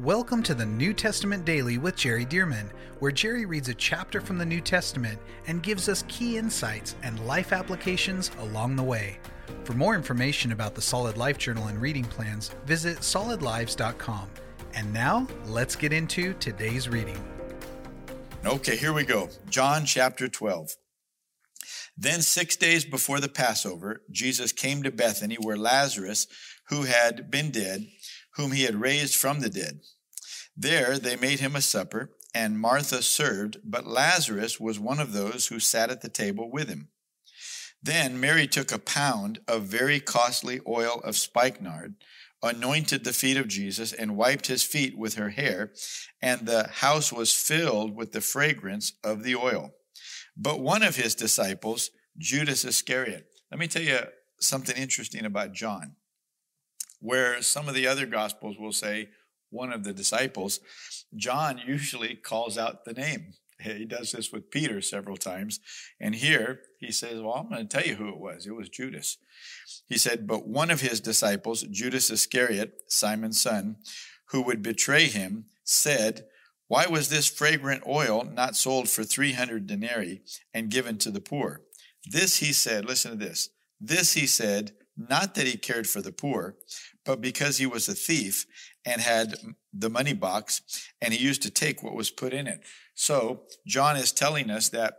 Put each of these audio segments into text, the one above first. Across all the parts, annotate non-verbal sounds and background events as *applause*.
Welcome to the New Testament Daily with Jerry Dirmann, where Jerry reads a chapter from the New Testament and gives us key insights and life applications along the way. For more information about the Solid Life Journal and reading plans, visit solidlives.com. And now, let's get into today's reading. Okay, here we go. John chapter 12. Then, six days before the Passover, Jesus came to Bethany where Lazarus, who had been dead, whom he had raised from the dead. There they made him a supper, and Martha served, but Lazarus was one of those who sat at the table with him. Then Mary took a pound of very costly oil of spikenard, anointed the feet of Jesus, and wiped his feet with her hair, and the house was filled with the fragrance of the oil. But one of his disciples, Judas Iscariot, let me tell you something interesting about John where some of the other gospels will say one of the disciples, John usually calls out the name. He does this with Peter several times. And here he says, Well, I'm going to tell you who it was. It was Judas. He said, But one of his disciples, Judas Iscariot, Simon's son, who would betray him, said, Why was this fragrant oil not sold for 300 denarii and given to the poor? This he said, listen to this. This he said, not that he cared for the poor, but because he was a thief and had the money box and he used to take what was put in it. So John is telling us that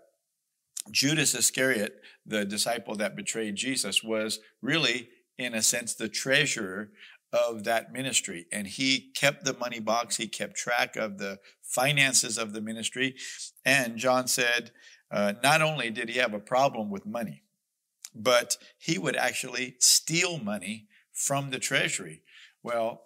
Judas Iscariot, the disciple that betrayed Jesus, was really, in a sense, the treasurer of that ministry. And he kept the money box, he kept track of the finances of the ministry. And John said, uh, not only did he have a problem with money, but he would actually steal money from the treasury. Well,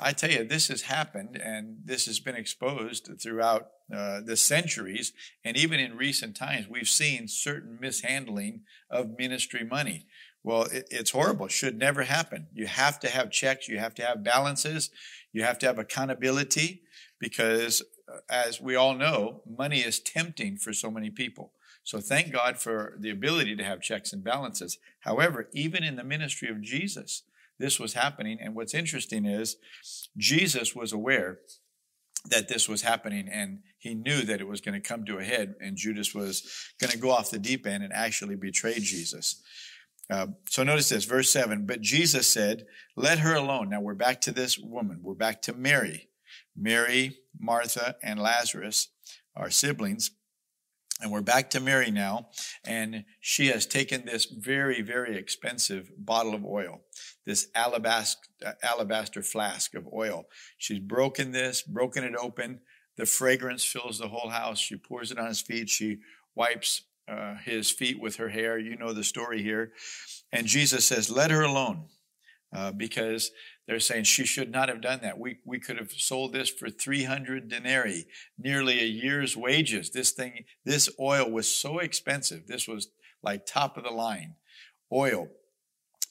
I tell you, this has happened and this has been exposed throughout uh, the centuries. And even in recent times, we've seen certain mishandling of ministry money. Well, it, it's horrible. Should never happen. You have to have checks. You have to have balances. You have to have accountability because, uh, as we all know, money is tempting for so many people. So thank God for the ability to have checks and balances. However, even in the ministry of Jesus, this was happening. And what's interesting is Jesus was aware that this was happening and he knew that it was going to come to a head and Judas was going to go off the deep end and actually betray Jesus. Uh, so notice this, verse 7. But Jesus said, Let her alone. Now we're back to this woman. We're back to Mary. Mary, Martha, and Lazarus are siblings. And we're back to Mary now, and she has taken this very, very expensive bottle of oil, this alabaster, alabaster flask of oil. She's broken this, broken it open. The fragrance fills the whole house. She pours it on his feet. She wipes uh, his feet with her hair. You know the story here. And Jesus says, Let her alone, uh, because they're saying she should not have done that. We, we could have sold this for 300 denarii, nearly a year's wages. This thing, this oil was so expensive. This was like top of the line oil.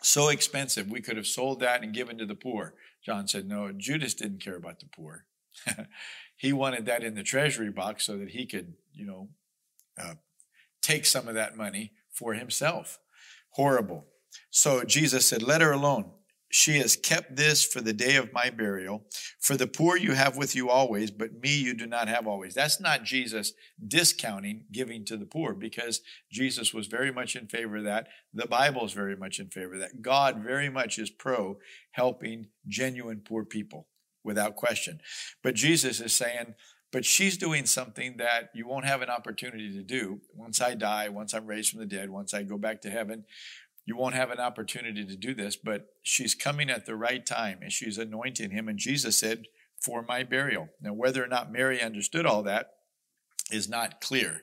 So expensive. We could have sold that and given to the poor. John said, no, Judas didn't care about the poor. *laughs* he wanted that in the treasury box so that he could, you know, uh, take some of that money for himself. Horrible. So Jesus said, let her alone. She has kept this for the day of my burial. For the poor you have with you always, but me you do not have always. That's not Jesus discounting giving to the poor because Jesus was very much in favor of that. The Bible is very much in favor of that. God very much is pro helping genuine poor people without question. But Jesus is saying, but she's doing something that you won't have an opportunity to do once I die, once I'm raised from the dead, once I go back to heaven you won't have an opportunity to do this, but she's coming at the right time and she's anointing him. And Jesus said, For my burial. Now, whether or not Mary understood all that is not clear.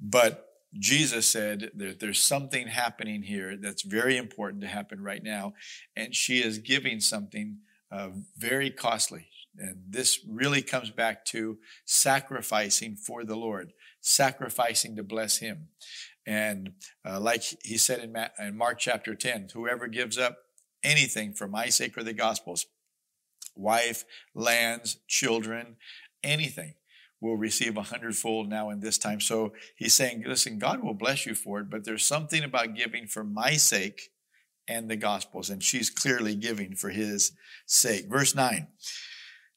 But Jesus said that there's something happening here that's very important to happen right now. And she is giving something uh, very costly. And this really comes back to sacrificing for the Lord, sacrificing to bless Him. And uh, like he said in, Ma- in Mark chapter 10, whoever gives up anything for my sake or the gospel's, wife, lands, children, anything, will receive a hundredfold now in this time. So he's saying, listen, God will bless you for it, but there's something about giving for my sake and the gospels. And she's clearly giving for his sake. Verse 9.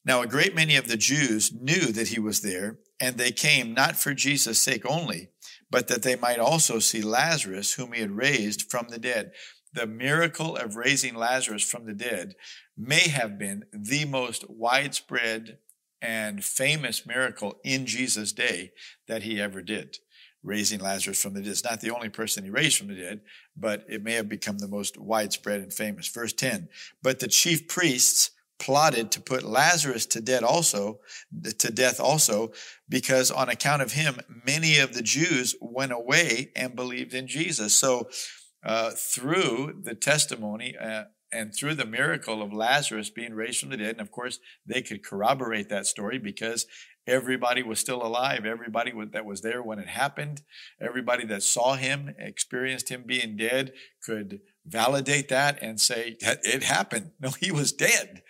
Now, a great many of the Jews knew that he was there, and they came not for Jesus' sake only, but that they might also see Lazarus, whom he had raised from the dead. The miracle of raising Lazarus from the dead may have been the most widespread and famous miracle in Jesus' day that he ever did. Raising Lazarus from the dead. It's not the only person he raised from the dead, but it may have become the most widespread and famous. Verse 10 But the chief priests plotted to put Lazarus to death also, to death also, because on account of him, many of the Jews went away and believed in Jesus. So, uh, through the testimony uh, and through the miracle of Lazarus being raised from the dead, and of course, they could corroborate that story because everybody was still alive. Everybody that was there when it happened, everybody that saw him, experienced him being dead, could validate that and say, that it happened. *laughs* No, he was dead.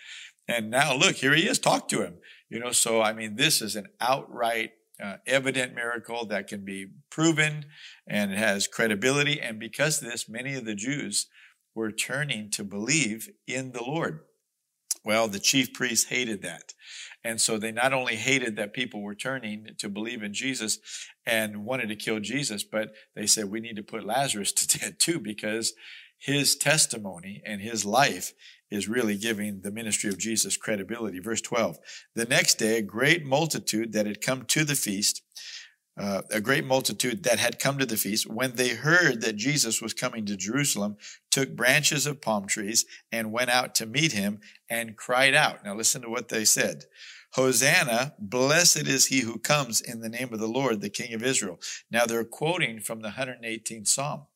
And now look, here he is, talk to him. You know, so I mean, this is an outright uh, evident miracle that can be proven and it has credibility. And because of this, many of the Jews were turning to believe in the Lord. Well, the chief priests hated that. And so they not only hated that people were turning to believe in Jesus and wanted to kill Jesus, but they said, we need to put Lazarus *laughs* to death too, because his testimony and his life is really giving the ministry of Jesus credibility. Verse 12. The next day, a great multitude that had come to the feast, uh, a great multitude that had come to the feast, when they heard that Jesus was coming to Jerusalem, took branches of palm trees and went out to meet him and cried out. Now listen to what they said. Hosanna, blessed is he who comes in the name of the Lord, the King of Israel. Now they're quoting from the 118th Psalm.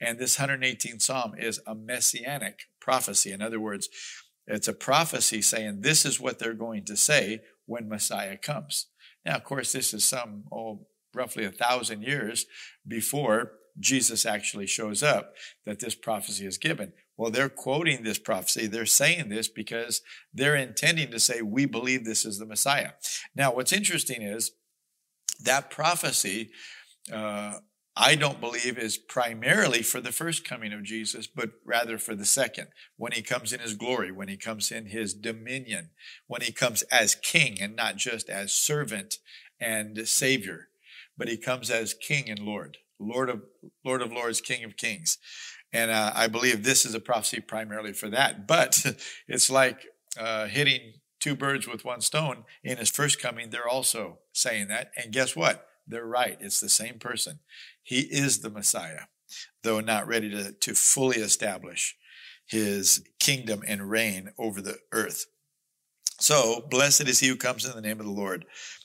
And this 118th Psalm is a messianic prophecy. In other words, it's a prophecy saying this is what they're going to say when Messiah comes. Now, of course, this is some, oh, roughly a thousand years before Jesus actually shows up that this prophecy is given. Well, they're quoting this prophecy. They're saying this because they're intending to say, we believe this is the Messiah. Now, what's interesting is that prophecy uh, I don't believe is primarily for the first coming of Jesus, but rather for the second, when he comes in his glory, when he comes in his dominion, when he comes as king and not just as servant and savior, but he comes as king and Lord, Lord of, Lord of Lords, King of Kings. And uh, I believe this is a prophecy primarily for that. But *laughs* it's like uh, hitting two birds with one stone. In his first coming, they're also saying that. And guess what? They're right. It's the same person. He is the Messiah, though not ready to, to fully establish his kingdom and reign over the earth. So, blessed is he who comes in the name of the Lord,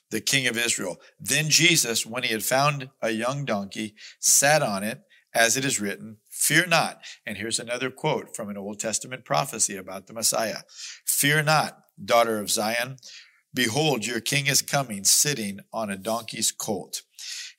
the King of Israel. Then Jesus, when he had found a young donkey, sat on it, as it is written, Fear not. And here's another quote from an Old Testament prophecy about the Messiah Fear not, daughter of Zion. Behold, your king is coming, sitting on a donkey's colt.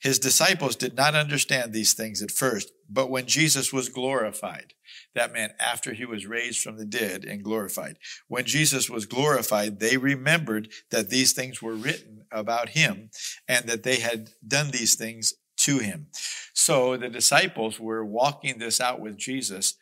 His disciples did not understand these things at first, but when Jesus was glorified, that meant after he was raised from the dead and glorified. When Jesus was glorified, they remembered that these things were written about him and that they had done these things to him. So the disciples were walking this out with Jesus,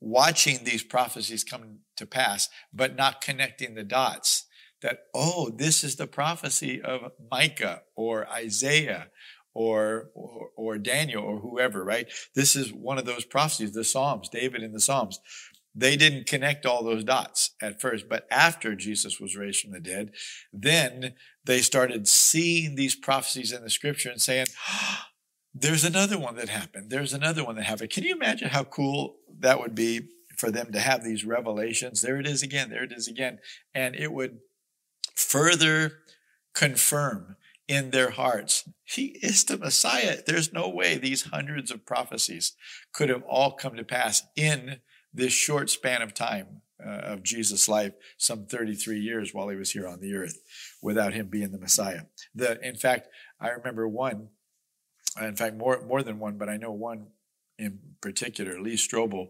watching these prophecies come to pass, but not connecting the dots that, oh, this is the prophecy of Micah or Isaiah or, or, or Daniel or whoever, right? This is one of those prophecies, the Psalms, David in the Psalms. They didn't connect all those dots at first, but after Jesus was raised from the dead, then they started seeing these prophecies in the scripture and saying, oh, *gasps* there's another one that happened. There's another one that happened. Can you imagine how cool that would be for them to have these revelations? There it is again. There it is again. And it would further confirm in their hearts. He is the Messiah. There's no way these hundreds of prophecies could have all come to pass in this short span of time uh, of Jesus' life, some 33 years while he was here on the earth, without him being the Messiah. The, in fact, I remember one, in fact, more, more than one, but I know one in particular, Lee Strobel,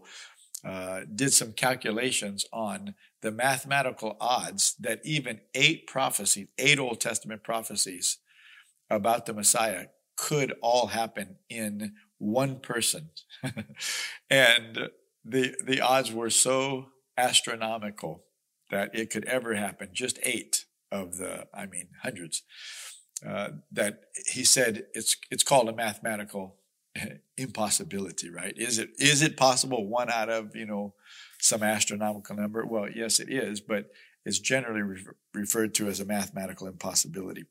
uh, did some calculations on the mathematical odds that even eight prophecies, eight Old Testament prophecies, about the Messiah could all happen in one person. *laughs* and the, the odds were so astronomical that it could ever happen, just eight of the, I mean, hundreds, uh, that he said it's, it's called a mathematical *laughs* impossibility, right? Is it, is it possible one out of, you know, some astronomical number? Well, yes, it is, but it's generally re- referred to as a mathematical impossibility.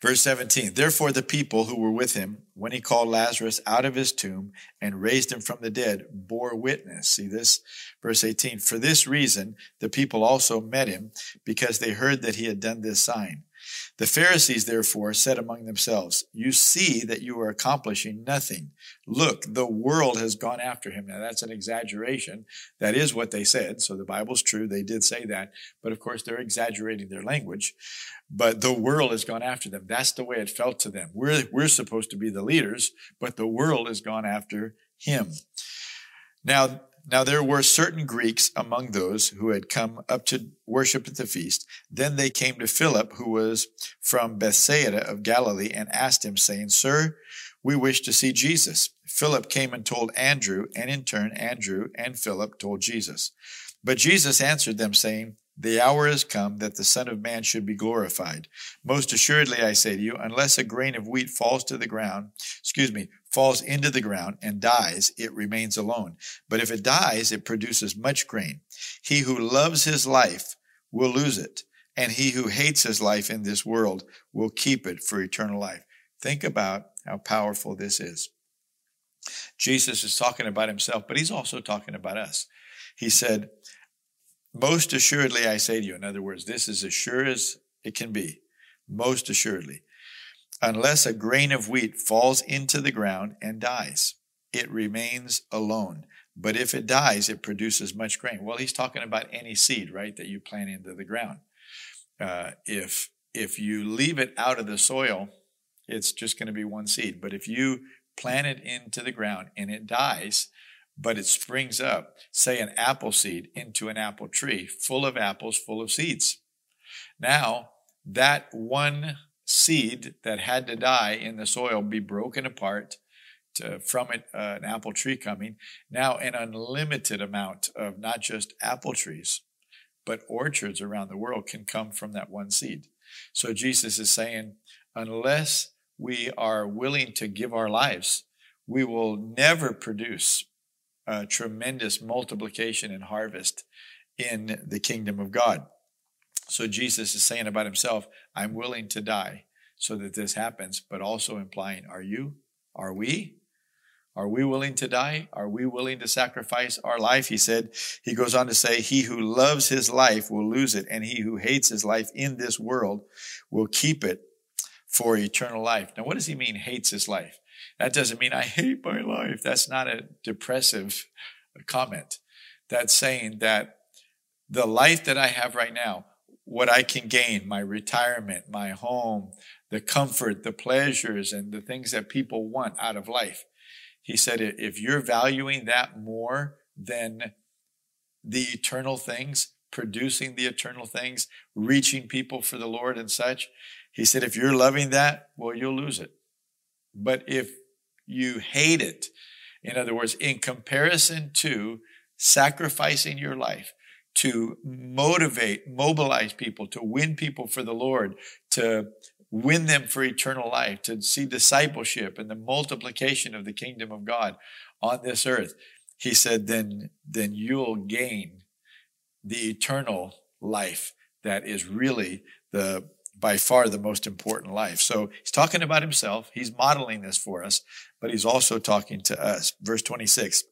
Verse 17, therefore the people who were with him, when he called Lazarus out of his tomb and raised him from the dead, bore witness. See this? Verse 18, for this reason the people also met him because they heard that he had done this sign. The Pharisees therefore said among themselves, You see that you are accomplishing nothing. Look, the world has gone after him. Now that's an exaggeration. That is what they said. So the Bible's true. They did say that. But of course, they're exaggerating their language. But the world has gone after them. That's the way it felt to them. We're, we're supposed to be the leaders, but the world has gone after him. Now, now there were certain Greeks among those who had come up to worship at the feast. Then they came to Philip, who was from Bethsaida of Galilee, and asked him, saying, Sir, we wish to see Jesus. Philip came and told Andrew, and in turn Andrew and Philip told Jesus. But Jesus answered them, saying, the hour has come that the Son of Man should be glorified. Most assuredly, I say to you, unless a grain of wheat falls to the ground, excuse me, falls into the ground and dies, it remains alone. But if it dies, it produces much grain. He who loves his life will lose it, and he who hates his life in this world will keep it for eternal life. Think about how powerful this is. Jesus is talking about himself, but he's also talking about us. He said, most assuredly, I say to you, in other words, this is as sure as it can be. Most assuredly. Unless a grain of wheat falls into the ground and dies, it remains alone. But if it dies, it produces much grain. Well, he's talking about any seed, right, that you plant into the ground. Uh, if if you leave it out of the soil, it's just going to be one seed. But if you plant it into the ground and it dies, but it springs up, say an apple seed into an apple tree full of apples, full of seeds. Now, that one seed that had to die in the soil be broken apart to, from it, uh, an apple tree coming. Now, an unlimited amount of not just apple trees, but orchards around the world can come from that one seed. So Jesus is saying, unless we are willing to give our lives, we will never produce a tremendous multiplication and harvest in the kingdom of God. So Jesus is saying about himself, I'm willing to die so that this happens, but also implying, are you? Are we? Are we willing to die? Are we willing to sacrifice our life? He said, he goes on to say, he who loves his life will lose it, and he who hates his life in this world will keep it for eternal life. Now, what does he mean, hates his life? That doesn't mean I hate my life. That's not a depressive comment. That's saying that the life that I have right now, what I can gain, my retirement, my home, the comfort, the pleasures, and the things that people want out of life. He said, if you're valuing that more than the eternal things, producing the eternal things, reaching people for the Lord and such, he said, if you're loving that, well, you'll lose it. But if you hate it, in other words, in comparison to sacrificing your life to motivate, mobilize people, to win people for the Lord, to win them for eternal life, to see discipleship and the multiplication of the kingdom of God on this earth, he said, then, then you'll gain the eternal life that is really the by far the most important life. So he's talking about himself. He's modeling this for us, but he's also talking to us. Verse 26.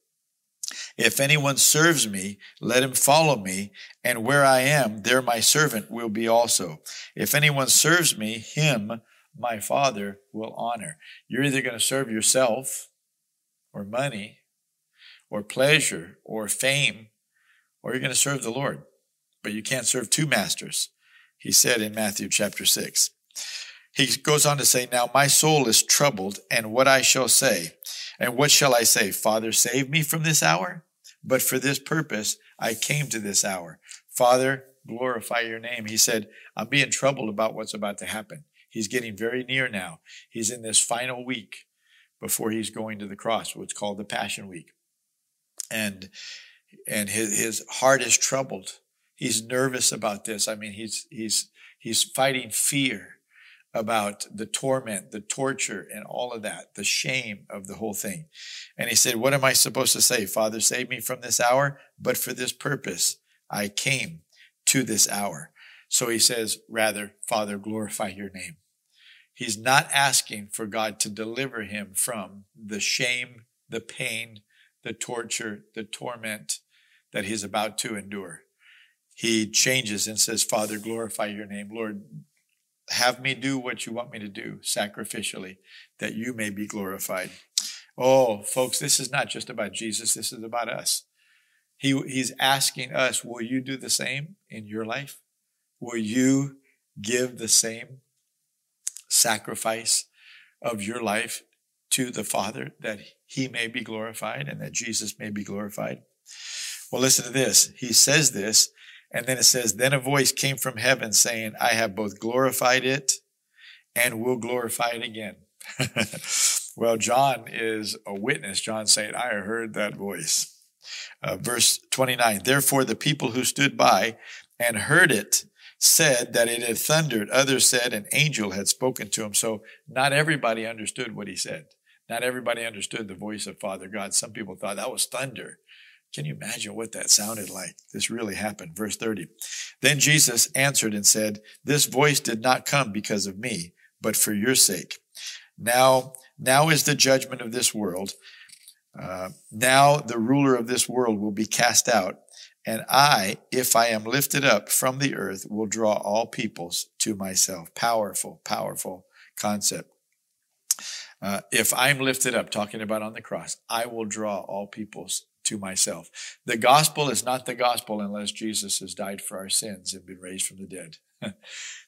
If anyone serves me, let him follow me, and where I am, there my servant will be also. If anyone serves me, him my Father will honor. You're either going to serve yourself, or money, or pleasure, or fame, or you're going to serve the Lord. But you can't serve two masters he said in Matthew chapter 6. He goes on to say, Now my soul is troubled, and what I shall say? And what shall I say? Father, save me from this hour? But for this purpose I came to this hour. Father, glorify your name. He said, I'm being troubled about what's about to happen. He's getting very near now. He's in this final week before he's going to the cross, what's called the Passion Week. And and his, his heart is troubled he's nervous about this. I mean, he's, he's, he's fighting fear about the torment, the torture, and all of that, the shame of the whole thing. And he said, What am I supposed to say? Father, save me from this hour, but for this purpose I came to this hour. So he says, Rather, Father, glorify your name. He's not asking for God to deliver him from the shame, the pain, the torture, the torment that he's about to endure. He changes and says, Father, glorify your name. Lord, have me do what you want me to do sacrificially, that you may be glorified. Oh, folks, this is not just about Jesus, this is about us. He, he's asking us, will you do the same in your life? Will you give the same sacrifice of your life to the Father that he may be glorified and that Jesus may be glorified? Well, listen to this. He says this and then it says, Then a voice came from heaven saying, I have both glorified it and will glorify it again. *laughs* well, John is a witness. John saying, I heard that voice. Uh, verse 29 Therefore, the people who stood by and heard it said that it had thundered. Others said an angel had spoken to him. So, not everybody understood what he said. Not everybody understood the voice of Father God. Some people thought that was thunder. Can you imagine what that sounded like? This really happened. Verse 30. Then Jesus answered and said, This voice did not come because of me, but for your sake. Now, now is the judgment of this world. Uh, now the ruler of this world will be cast out. And I, if I am lifted up from the earth, will draw all peoples to myself. Powerful, powerful concept. Uh, if I'm lifted up, talking about on the cross, I will draw all peoples to myself. The gospel is not the gospel unless Jesus has died for our sins and been raised from the dead. *laughs*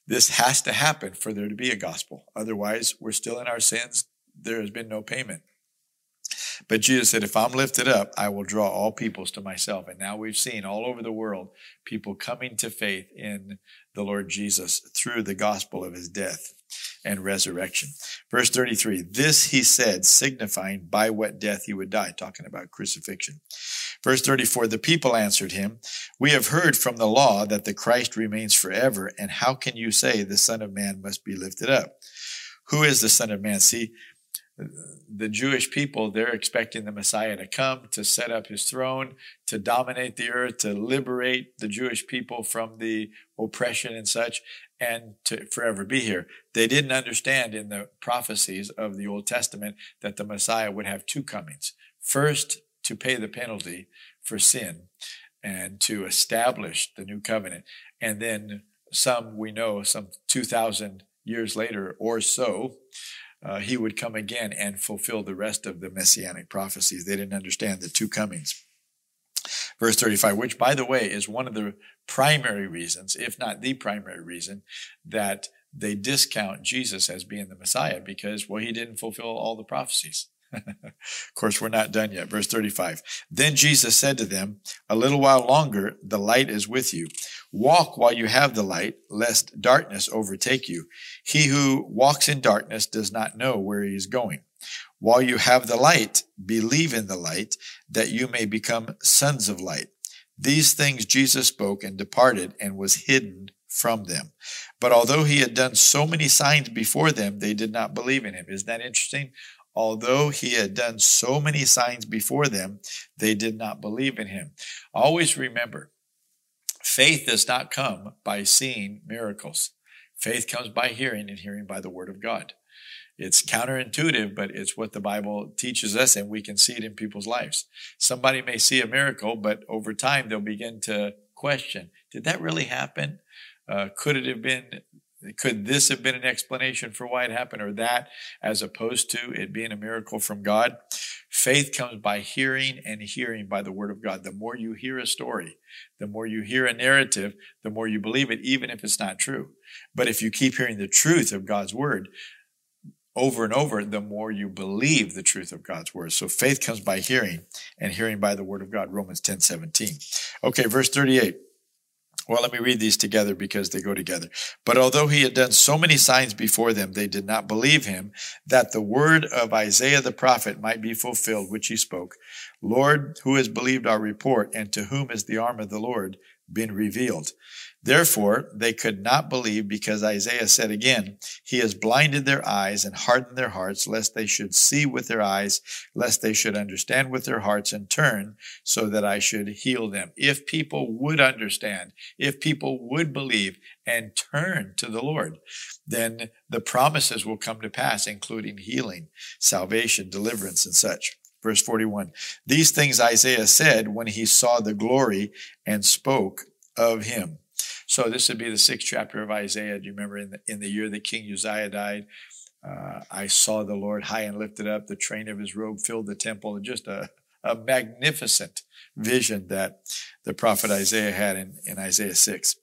this has to happen for there to be a gospel. Otherwise, we're still in our sins. There has been no payment. But Jesus said, If I'm lifted up, I will draw all peoples to myself. And now we've seen all over the world people coming to faith in the Lord Jesus through the gospel of his death and resurrection. Verse 33 This he said, signifying by what death he would die, talking about crucifixion. Verse 34 The people answered him, We have heard from the law that the Christ remains forever, and how can you say the Son of Man must be lifted up? Who is the Son of Man? See, the Jewish people, they're expecting the Messiah to come, to set up his throne, to dominate the earth, to liberate the Jewish people from the oppression and such, and to forever be here. They didn't understand in the prophecies of the Old Testament that the Messiah would have two comings. First, to pay the penalty for sin and to establish the new covenant. And then some, we know, some 2,000 years later or so, uh, he would come again and fulfill the rest of the messianic prophecies. They didn't understand the two comings. Verse 35, which, by the way, is one of the primary reasons, if not the primary reason, that they discount Jesus as being the Messiah because, well, he didn't fulfill all the prophecies. *laughs* of course, we're not done yet. Verse 35. Then Jesus said to them, A little while longer, the light is with you. Walk while you have the light, lest darkness overtake you. He who walks in darkness does not know where he is going. While you have the light, believe in the light, that you may become sons of light. These things Jesus spoke and departed and was hidden from them. But although he had done so many signs before them, they did not believe in him. Isn't that interesting? Although he had done so many signs before them, they did not believe in him. Always remember, faith does not come by seeing miracles. Faith comes by hearing and hearing by the word of God. It's counterintuitive, but it's what the Bible teaches us, and we can see it in people's lives. Somebody may see a miracle, but over time they'll begin to question Did that really happen? Uh, could it have been could this have been an explanation for why it happened or that as opposed to it being a miracle from God? Faith comes by hearing and hearing by the word of God. The more you hear a story, the more you hear a narrative, the more you believe it, even if it's not true. But if you keep hearing the truth of God's word, over and over, the more you believe the truth of God's word. So faith comes by hearing and hearing by the word of God. Romans 10 17. Okay, verse 38. Well, let me read these together because they go together. But although he had done so many signs before them, they did not believe him that the word of Isaiah the prophet might be fulfilled, which he spoke. Lord, who has believed our report and to whom is the arm of the Lord been revealed. Therefore, they could not believe because Isaiah said again, He has blinded their eyes and hardened their hearts, lest they should see with their eyes, lest they should understand with their hearts and turn, so that I should heal them. If people would understand, if people would believe and turn to the Lord, then the promises will come to pass, including healing, salvation, deliverance, and such. Verse 41. These things Isaiah said when he saw the glory and spoke of him. So this would be the sixth chapter of Isaiah. Do you remember in the, in the year that King Uzziah died? Uh, I saw the Lord high and lifted up. The train of his robe filled the temple. Just a, a magnificent vision that the prophet Isaiah had in, in Isaiah 6.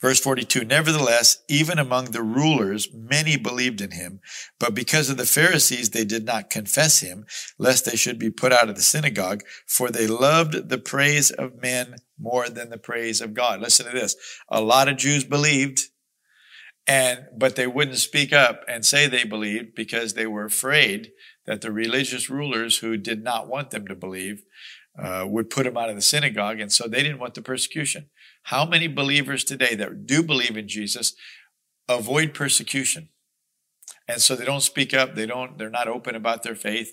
Verse 42, nevertheless, even among the rulers, many believed in him, but because of the Pharisees, they did not confess him, lest they should be put out of the synagogue, for they loved the praise of men more than the praise of God. Listen to this. A lot of Jews believed, and, but they wouldn't speak up and say they believed because they were afraid that the religious rulers who did not want them to believe uh, would put them out of the synagogue, and so they didn't want the persecution. How many believers today that do believe in Jesus avoid persecution? And so they don't speak up, they don't, they're not open about their faith,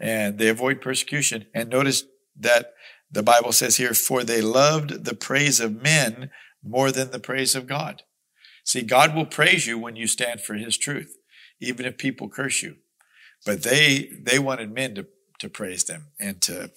and they avoid persecution. And notice that the Bible says here, for they loved the praise of men more than the praise of God. See, God will praise you when you stand for his truth, even if people curse you. But they, they wanted men to, to praise them and to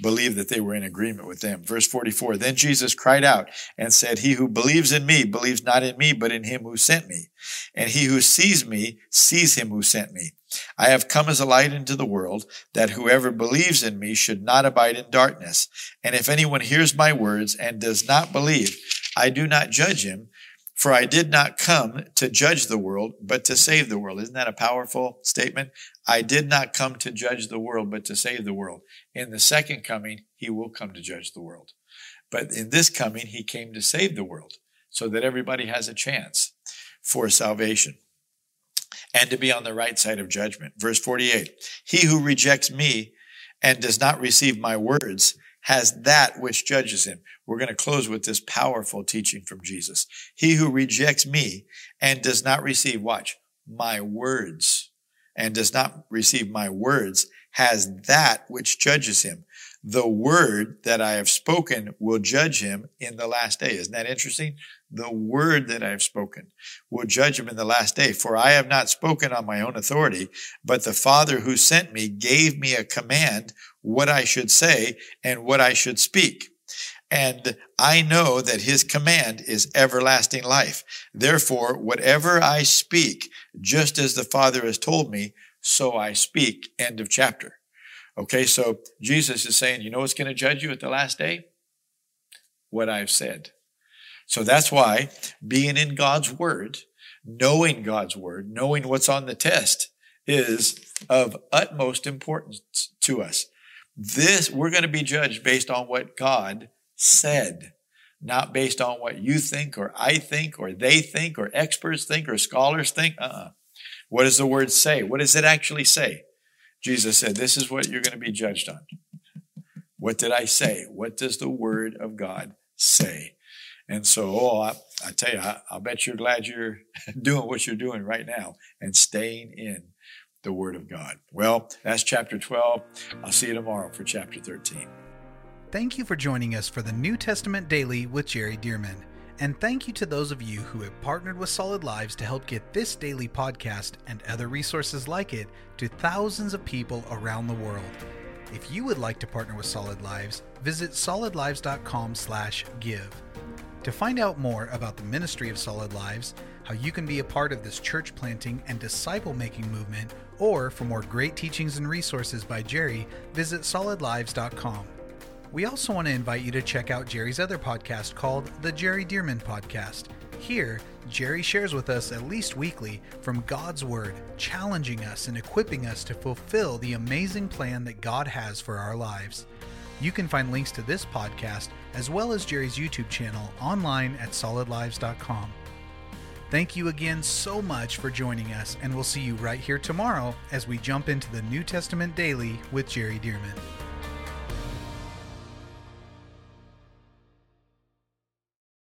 believe that they were in agreement with them. Verse 44, then Jesus cried out and said, he who believes in me believes not in me, but in him who sent me. And he who sees me sees him who sent me. I have come as a light into the world that whoever believes in me should not abide in darkness. And if anyone hears my words and does not believe, I do not judge him for I did not come to judge the world, but to save the world. Isn't that a powerful statement? I did not come to judge the world, but to save the world. In the second coming, he will come to judge the world. But in this coming, he came to save the world so that everybody has a chance for salvation and to be on the right side of judgment. Verse 48 He who rejects me and does not receive my words has that which judges him. We're going to close with this powerful teaching from Jesus. He who rejects me and does not receive, watch, my words, and does not receive my words has that which judges him. The word that I have spoken will judge him in the last day. Isn't that interesting? The word that I have spoken will judge him in the last day. For I have not spoken on my own authority, but the Father who sent me gave me a command what I should say and what I should speak. And I know that his command is everlasting life. Therefore, whatever I speak, just as the Father has told me, so I speak. End of chapter. Okay, so Jesus is saying, you know what's going to judge you at the last day? What I've said. So that's why being in God's word, knowing God's word, knowing what's on the test is of utmost importance to us. This, we're going to be judged based on what God said, not based on what you think or I think or they think or experts think or scholars think. Uh-uh. What does the word say? What does it actually say? Jesus said, This is what you're going to be judged on. What did I say? What does the word of God say? And so, oh, I, I tell you, I, I'll bet you're glad you're *laughs* doing what you're doing right now and staying in the Word of God. Well, that's chapter 12. I'll see you tomorrow for chapter 13. Thank you for joining us for the New Testament Daily with Jerry Dirmann. And thank you to those of you who have partnered with Solid Lives to help get this daily podcast and other resources like it to thousands of people around the world. If you would like to partner with Solid Lives, visit solidlives.com/give. To find out more about the ministry of Solid Lives, how you can be a part of this church planting and disciple making movement, or for more great teachings and resources by Jerry, visit solidlives.com. We also want to invite you to check out Jerry's other podcast called The Jerry Dirmann Podcast. Here, Jerry shares with us at least weekly from God's Word, challenging us and equipping us to fulfill the amazing plan that God has for our lives. You can find links to this podcast as well as Jerry's YouTube channel online at solidlives.com. Thank you again so much for joining us, and we'll see you right here tomorrow as we jump into the New Testament Daily with Jerry Dirmann.